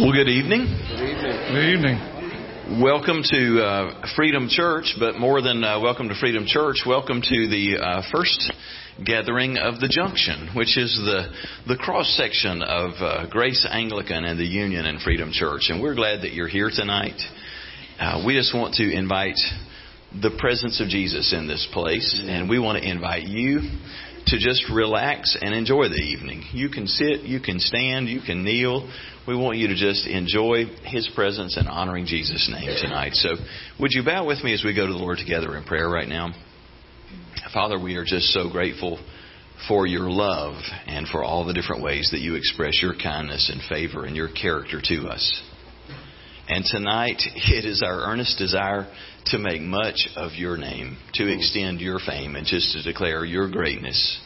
Well, good evening. Good evening. Good evening. Welcome to uh, Freedom Church, but more than uh, welcome to Freedom Church, welcome to the uh, first gathering of the Junction, which is the the cross section of uh, Grace Anglican and the Union and Freedom Church. And we're glad that you're here tonight. Uh, we just want to invite the presence of Jesus in this place, and we want to invite you to just relax and enjoy the evening. You can sit, you can stand, you can kneel. We want you to just enjoy His presence and honoring Jesus' name tonight. So, would you bow with me as we go to the Lord together in prayer right now? Father, we are just so grateful for your love and for all the different ways that you express your kindness and favor and your character to us. And tonight, it is our earnest desire to make much of your name, to extend your fame, and just to declare your greatness.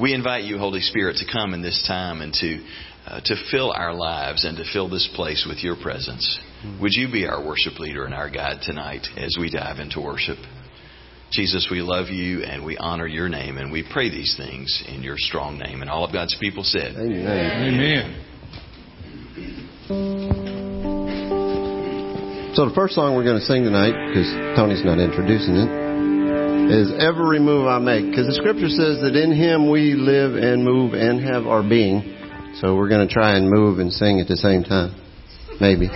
We invite you, Holy Spirit, to come in this time and to, uh, to fill our lives and to fill this place with your presence. Would you be our worship leader and our guide tonight as we dive into worship? Jesus, we love you and we honor your name and we pray these things in your strong name. And all of God's people said, Amen. So the first song we're going to sing tonight, because Tony's not introducing it, is Every Move I Make. Because the scripture says that in Him we live and move and have our being. So we're going to try and move and sing at the same time. Maybe.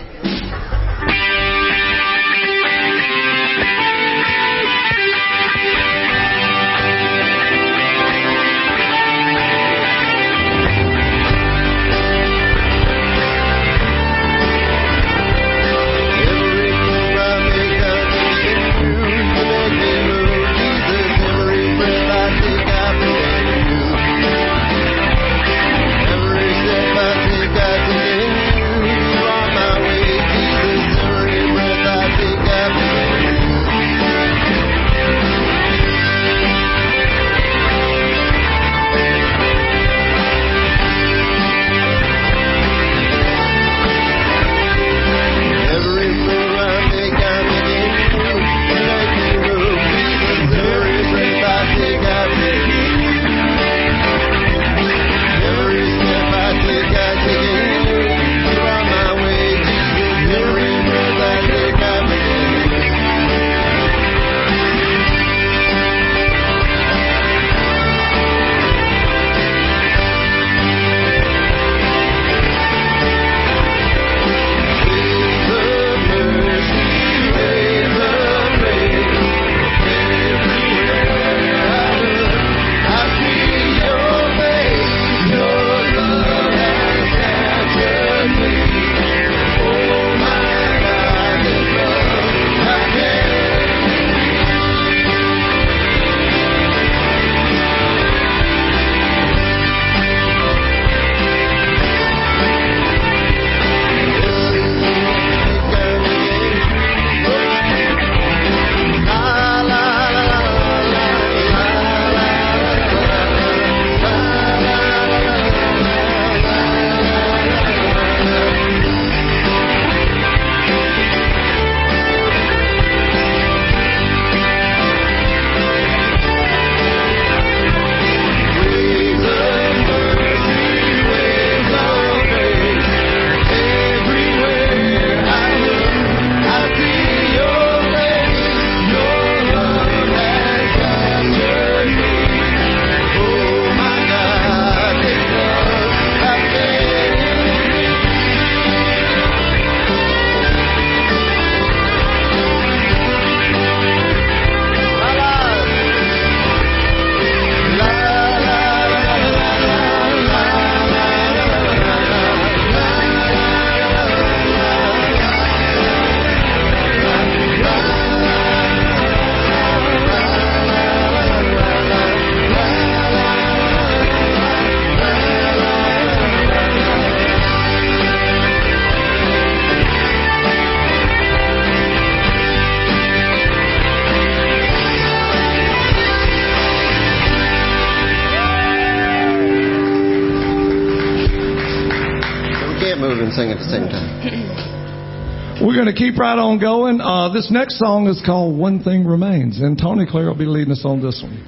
And sing at the same time. We're going to keep right on going. Uh, this next song is called One Thing Remains, and Tony Clare will be leading us on this one.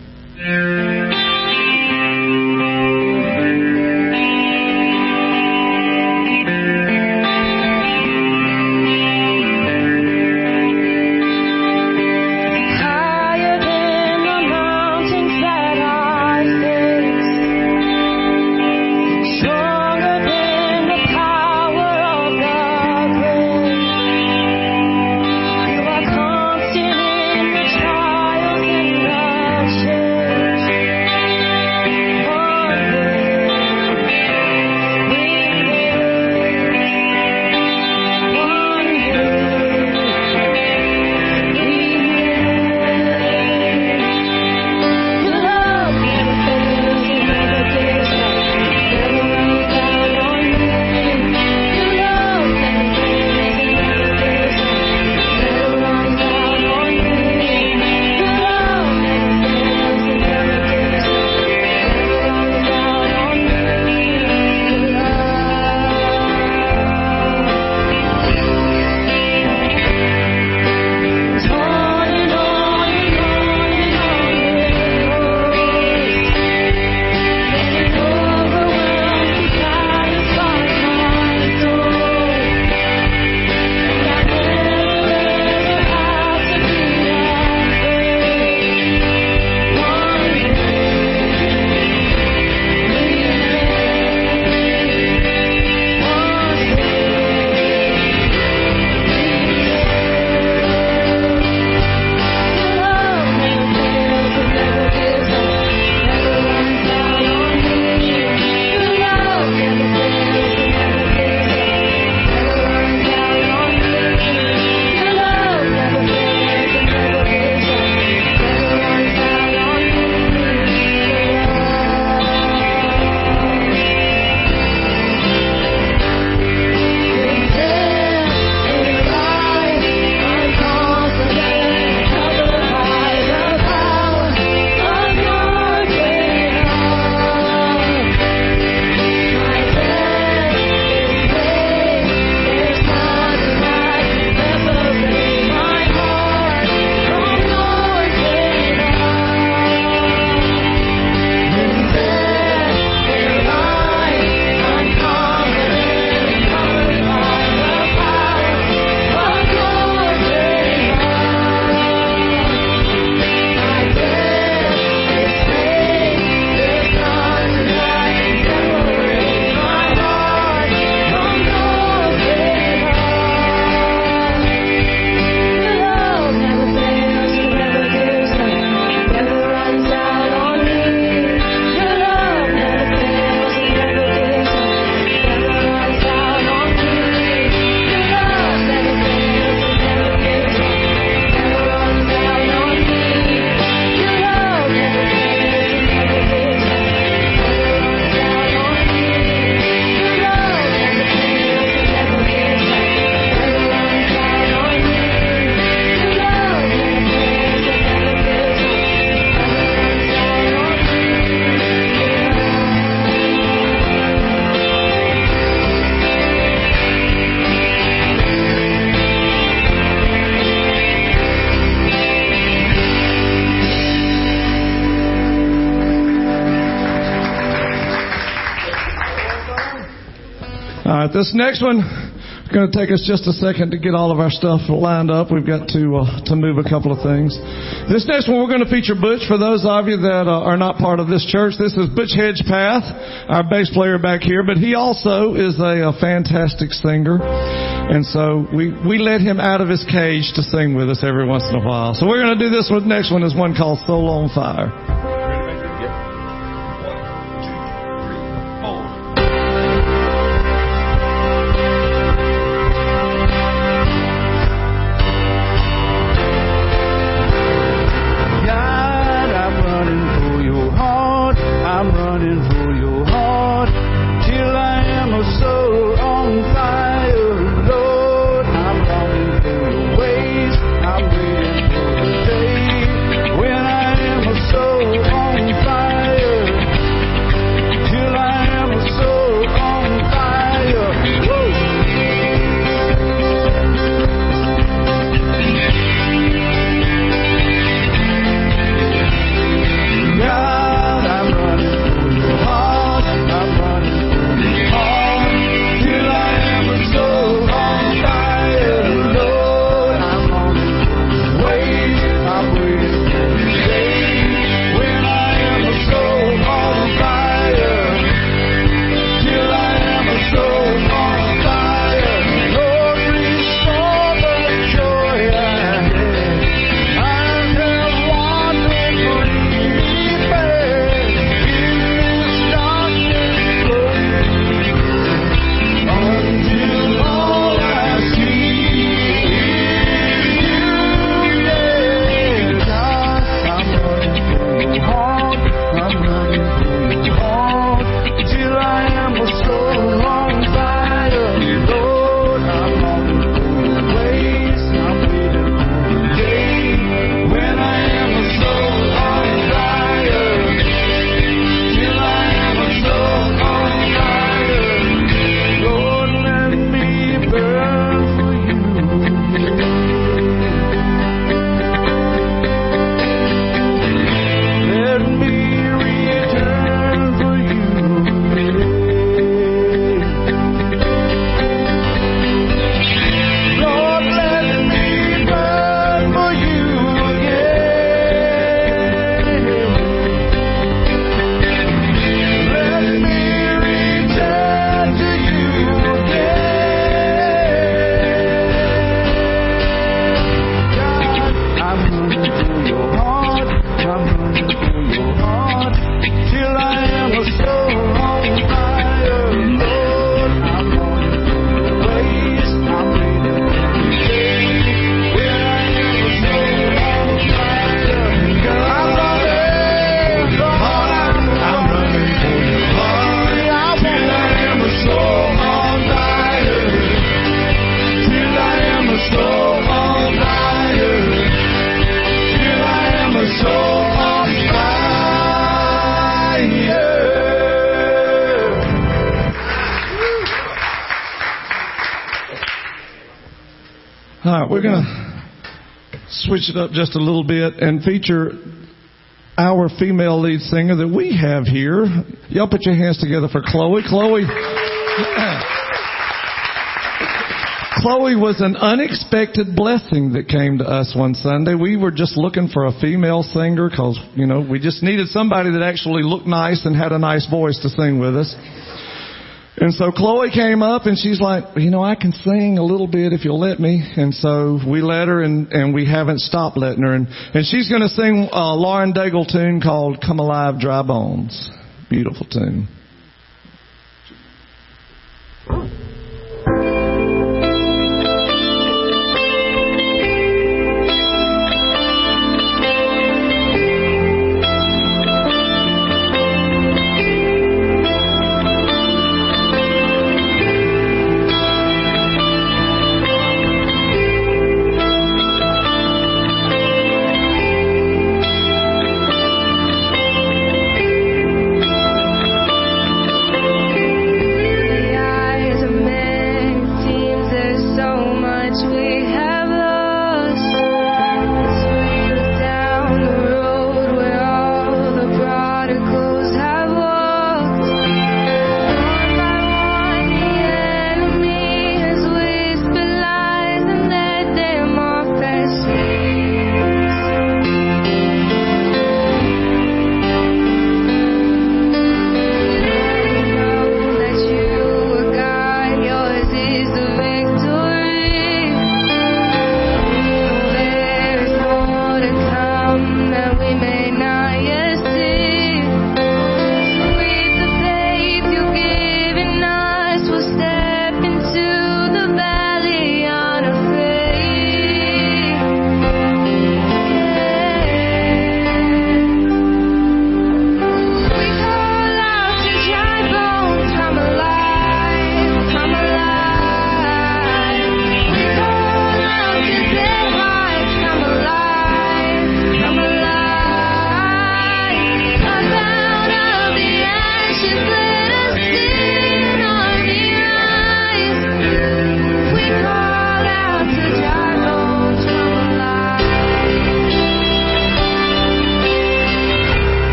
This next one it's going to take us just a second to get all of our stuff lined up. We've got to uh, to move a couple of things. This next one we're going to feature Butch. For those of you that uh, are not part of this church, this is Butch Hedgepath, our bass player back here. But he also is a, a fantastic singer, and so we we let him out of his cage to sing with us every once in a while. So we're going to do this one. Next one is one called Soul on Fire. Switch it up just a little bit and feature our female lead singer that we have here. Y'all put your hands together for Chloe. Chloe. Chloe was an unexpected blessing that came to us one Sunday. We were just looking for a female singer because, you know, we just needed somebody that actually looked nice and had a nice voice to sing with us. And so Chloe came up and she's like, you know, I can sing a little bit if you'll let me. And so we let her and, and we haven't stopped letting her. And, and she's going to sing a Lauren Daigle tune called Come Alive Dry Bones. Beautiful tune.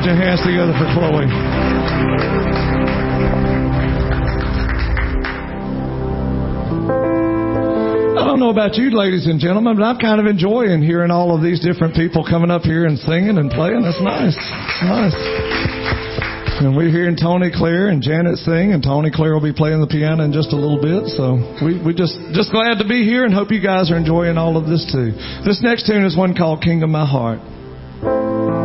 Put your hands together for Chloe. I don't know about you, ladies and gentlemen, but I'm kind of enjoying hearing all of these different people coming up here and singing and playing. That's nice. It's nice. And we're hearing Tony Claire and Janet sing, and Tony Claire will be playing the piano in just a little bit. So we we just just glad to be here, and hope you guys are enjoying all of this too. This next tune is one called "King of My Heart."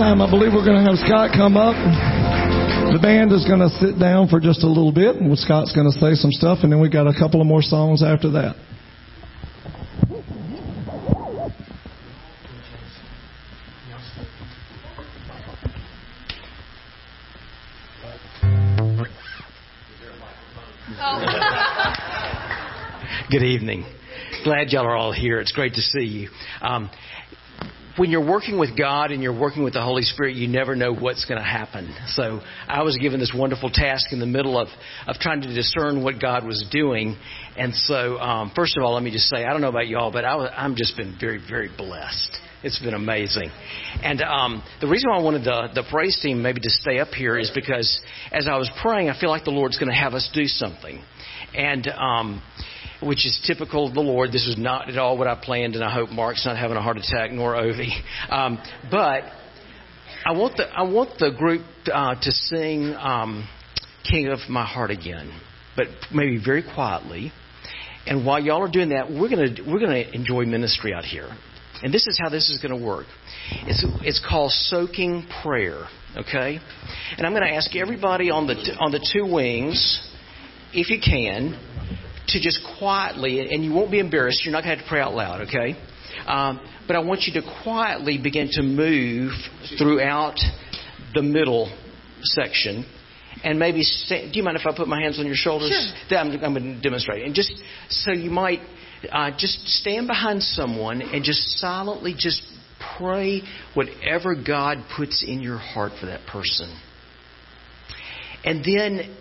Time, I believe we're going to have Scott come up. The band is going to sit down for just a little bit, and Scott's going to say some stuff, and then we got a couple of more songs after that. Good evening. Glad y'all are all here. It's great to see you. Um, when you're working with God and you're working with the Holy Spirit, you never know what's going to happen. So I was given this wonderful task in the middle of, of trying to discern what God was doing. And so, um, first of all, let me just say, I don't know about y'all, but I was, I'm just been very, very blessed. It's been amazing. And um, the reason why I wanted the, the praise team maybe to stay up here is because as I was praying, I feel like the Lord's going to have us do something. And um, which is typical of the Lord. This was not at all what I planned, and I hope Mark's not having a heart attack, nor Ovi. Um, but I want the I want the group uh, to sing um, "King of My Heart" again, but maybe very quietly. And while y'all are doing that, we're gonna we're gonna enjoy ministry out here. And this is how this is going to work. It's it's called soaking prayer. Okay, and I'm going to ask everybody on the on the two wings, if you can, to just quietly, and you won't be embarrassed, you're not going to have to pray out loud, okay? Um, but I want you to quietly begin to move throughout the middle section. And maybe, sta- do you mind if I put my hands on your shoulders? Sure. I'm, I'm going to demonstrate. And just so you might uh, just stand behind someone and just silently just pray whatever God puts in your heart for that person. And then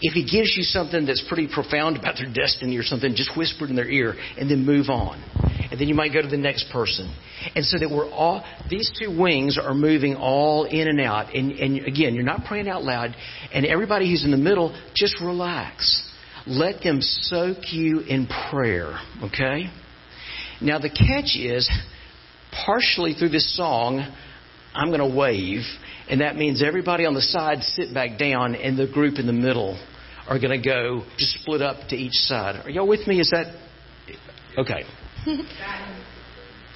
if he gives you something that's pretty profound about their destiny or something, just whisper it in their ear and then move on. And then you might go to the next person. And so that we're all, these two wings are moving all in and out. And, and again, you're not praying out loud. And everybody who's in the middle, just relax. Let them soak you in prayer. Okay? Now the catch is, partially through this song, I'm going to wave. And that means everybody on the side sit back down, and the group in the middle are going to go split up to each side. Are y'all with me? Is that okay?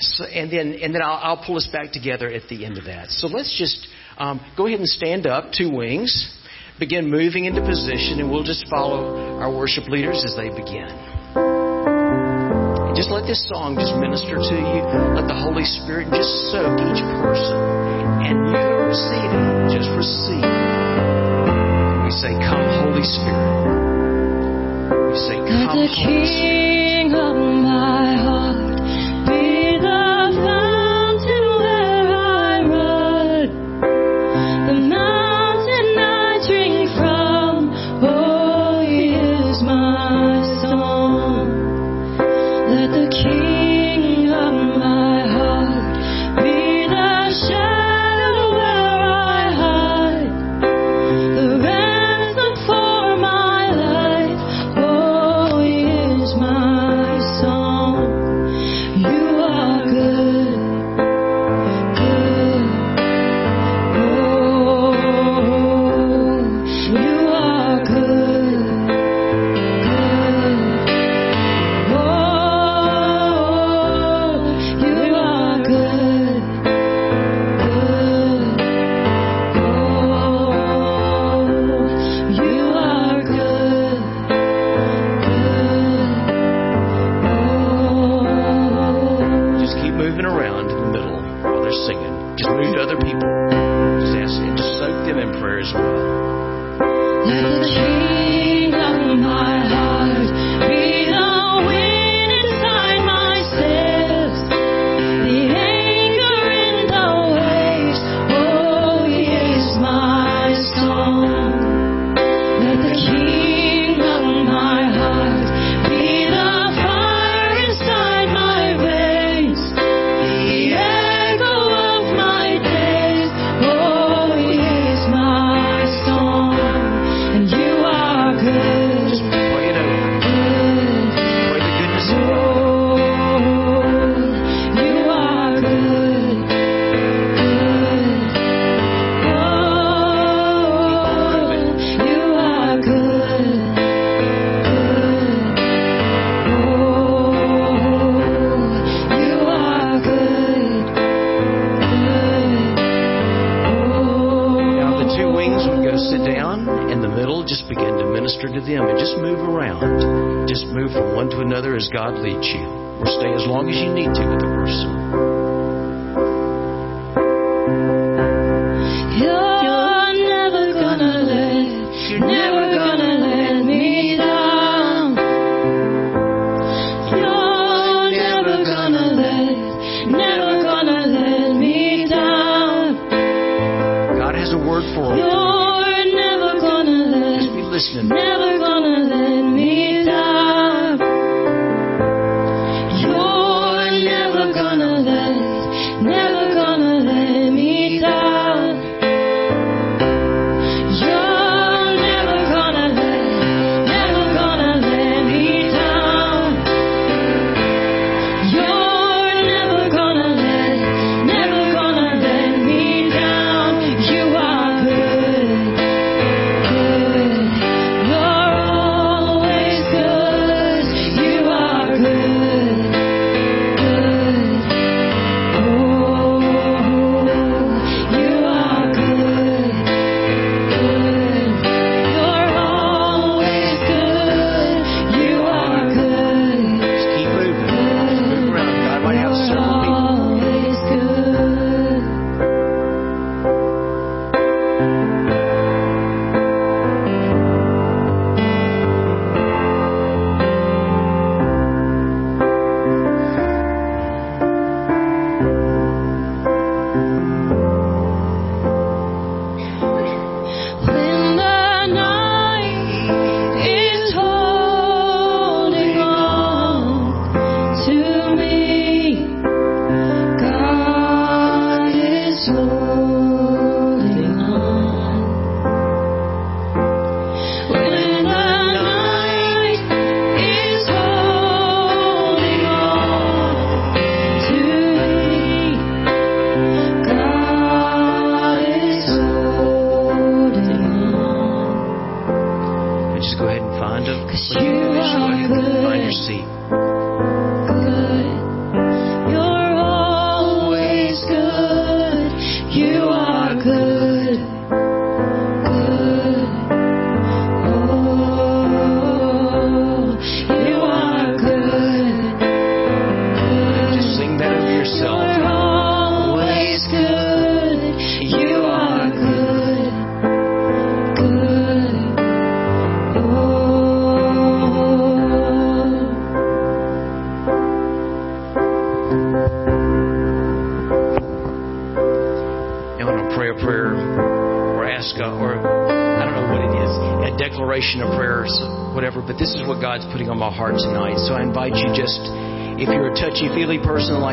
so, and then and then I'll, I'll, pull us back together at the end of that. So let's just um, go ahead and stand up, two wings. Begin moving into position, and we'll just follow our worship leaders as they begin. And just let this song just minister to you. Let the Holy Spirit just soak each person. And you receive it, just receive. Say, Come, Holy Spirit. We say, Come, Holy Spirit. him in prayer as well.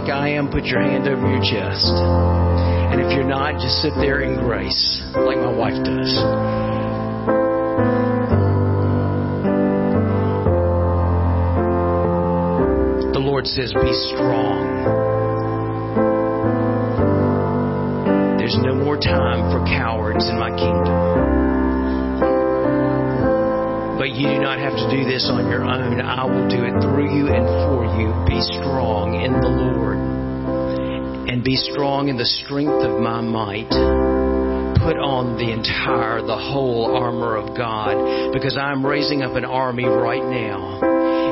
Like I am, put your hand over your chest. And if you're not, just sit there in grace, like my wife does. The Lord says, Be strong. There's no more time for cowards in my kingdom. But you do not have to do this on your own. I will do it through you and for you. Be strong in the Lord. And be strong in the strength of my might. Put on the entire, the whole armor of God. Because I'm raising up an army right now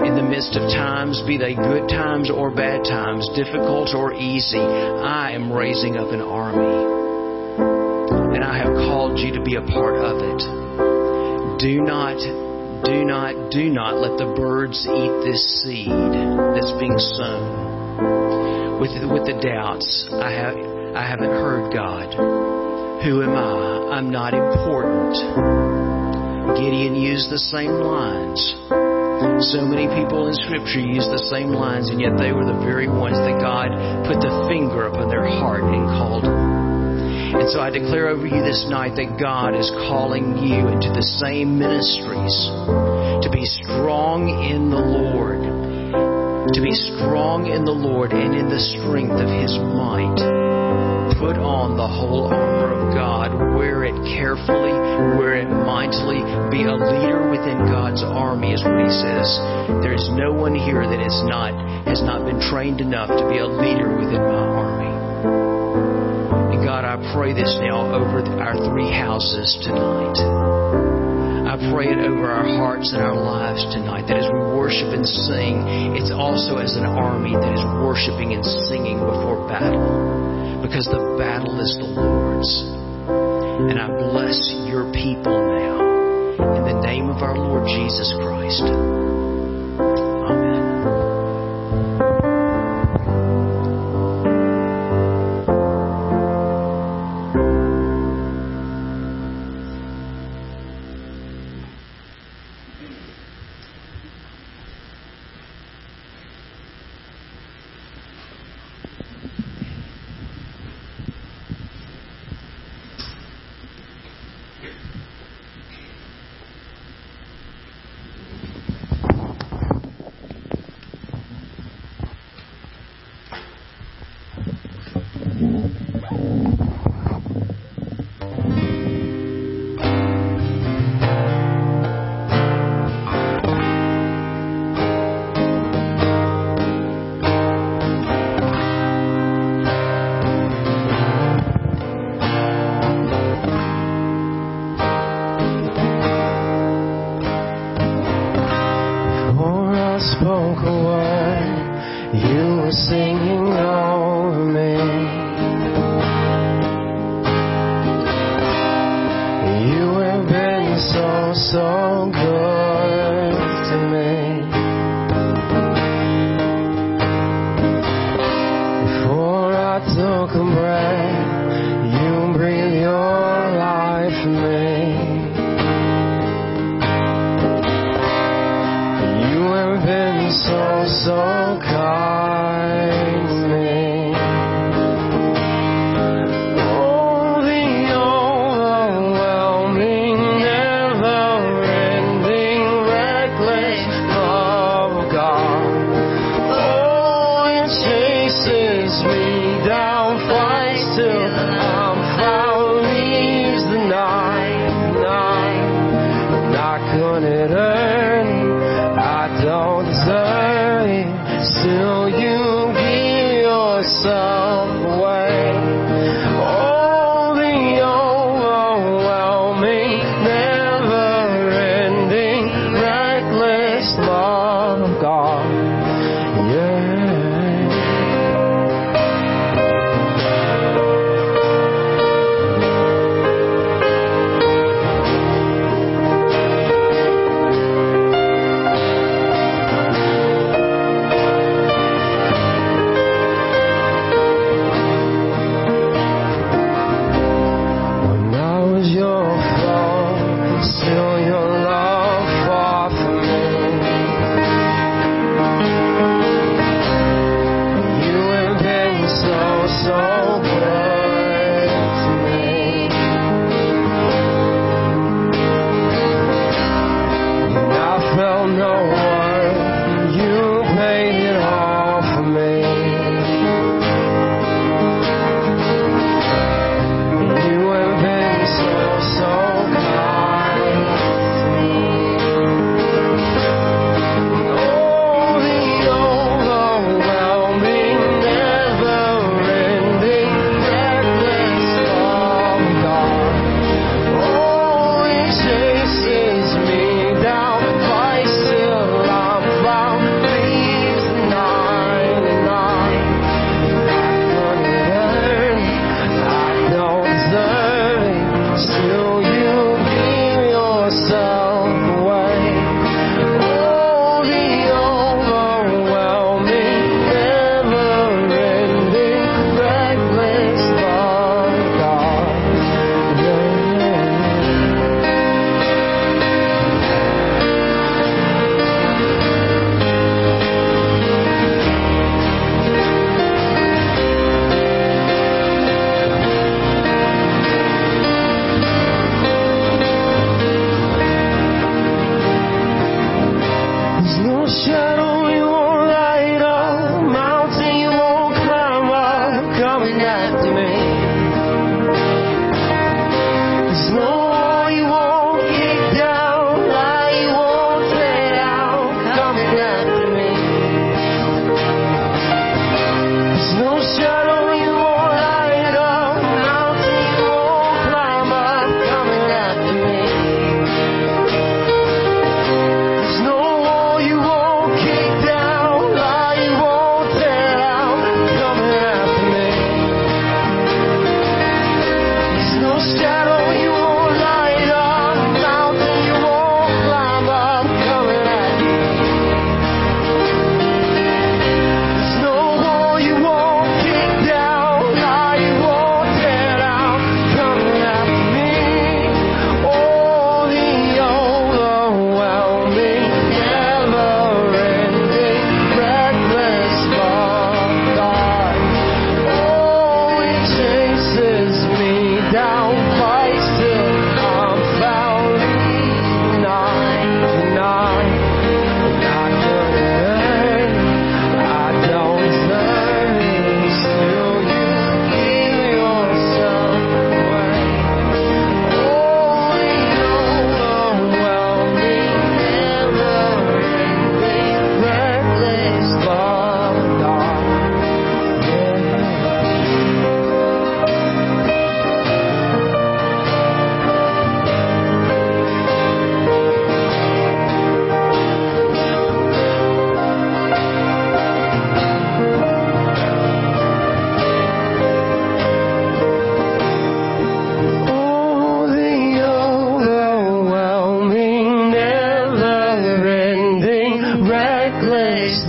in the midst of times, be they good times or bad times, difficult or easy, I am raising up an army. And I have called you to be a part of it. Do not, do not, do not let the birds eat this seed that's being sown. With, with the doubts, I, have, I haven't heard God. Who am I? I'm not important. Gideon used the same lines. So many people in Scripture use the same lines, and yet they were the very ones that God put the finger upon their heart and called. And so I declare over you this night that God is calling you into the same ministries to be strong in the Lord, to be strong in the Lord and in the strength of His might. Put on the whole armor of God, wear it carefully, wear it mightily, be a leader within God's army, is what He says. There is no one here that is not has not been trained enough to be a leader within my army. I pray this now over our three houses tonight. I pray it over our hearts and our lives tonight that as we worship and sing, it's also as an army that is worshiping and singing before battle because the battle is the Lord's. And I bless your people now in the name of our Lord Jesus Christ. all kinds.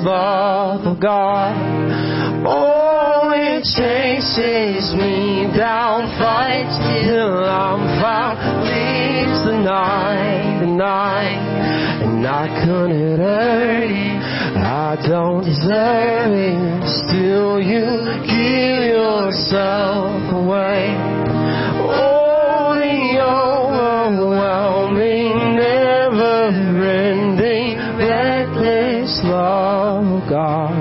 Love of God. Oh, it chases me down, fights till I'm found, leaves the night, the night, and I couldn't hurt. I don't deserve it. Still, you give yourself away. Love God.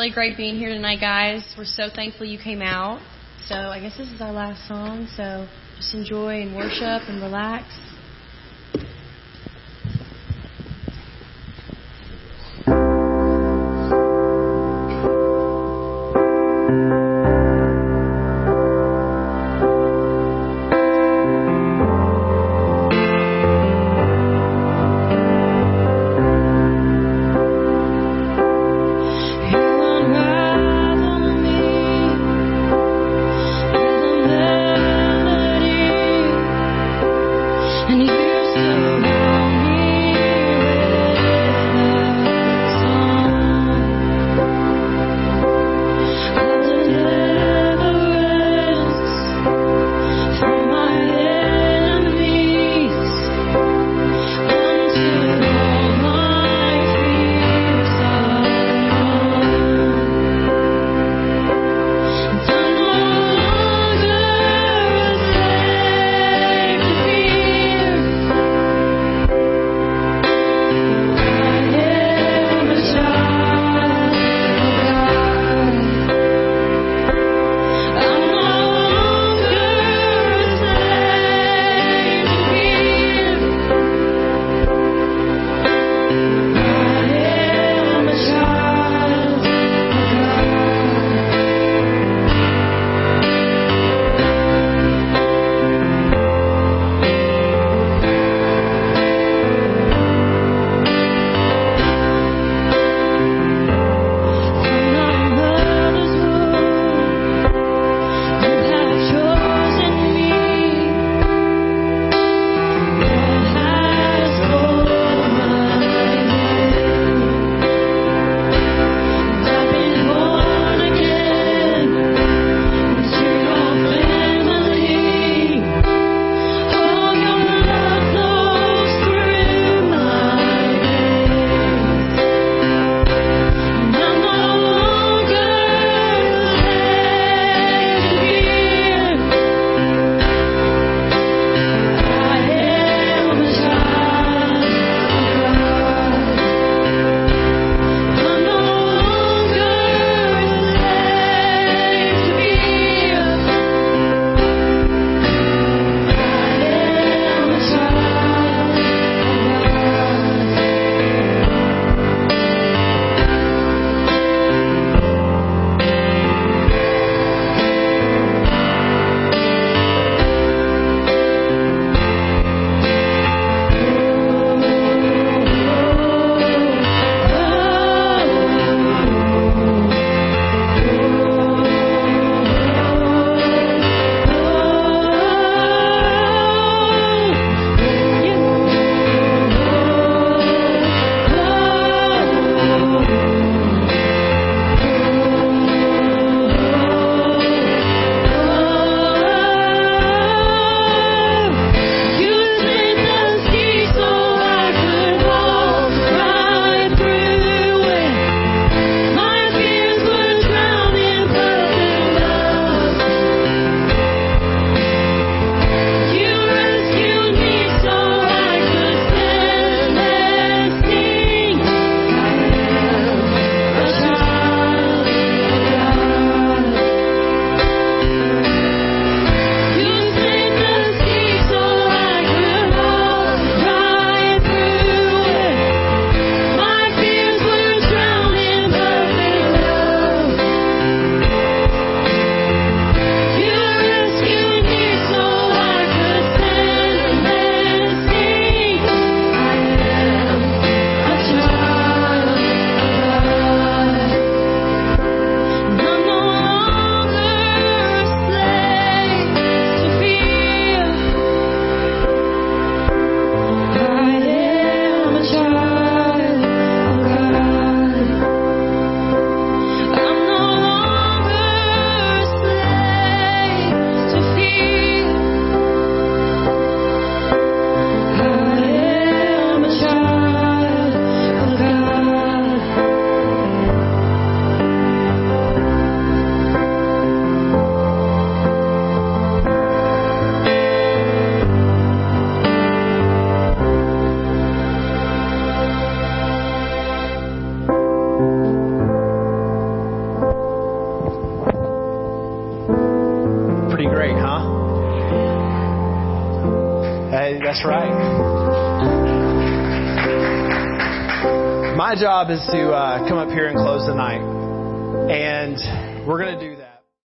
Really great being here tonight, guys. We're so thankful you came out. So I guess this is our last song. So just enjoy and worship and relax.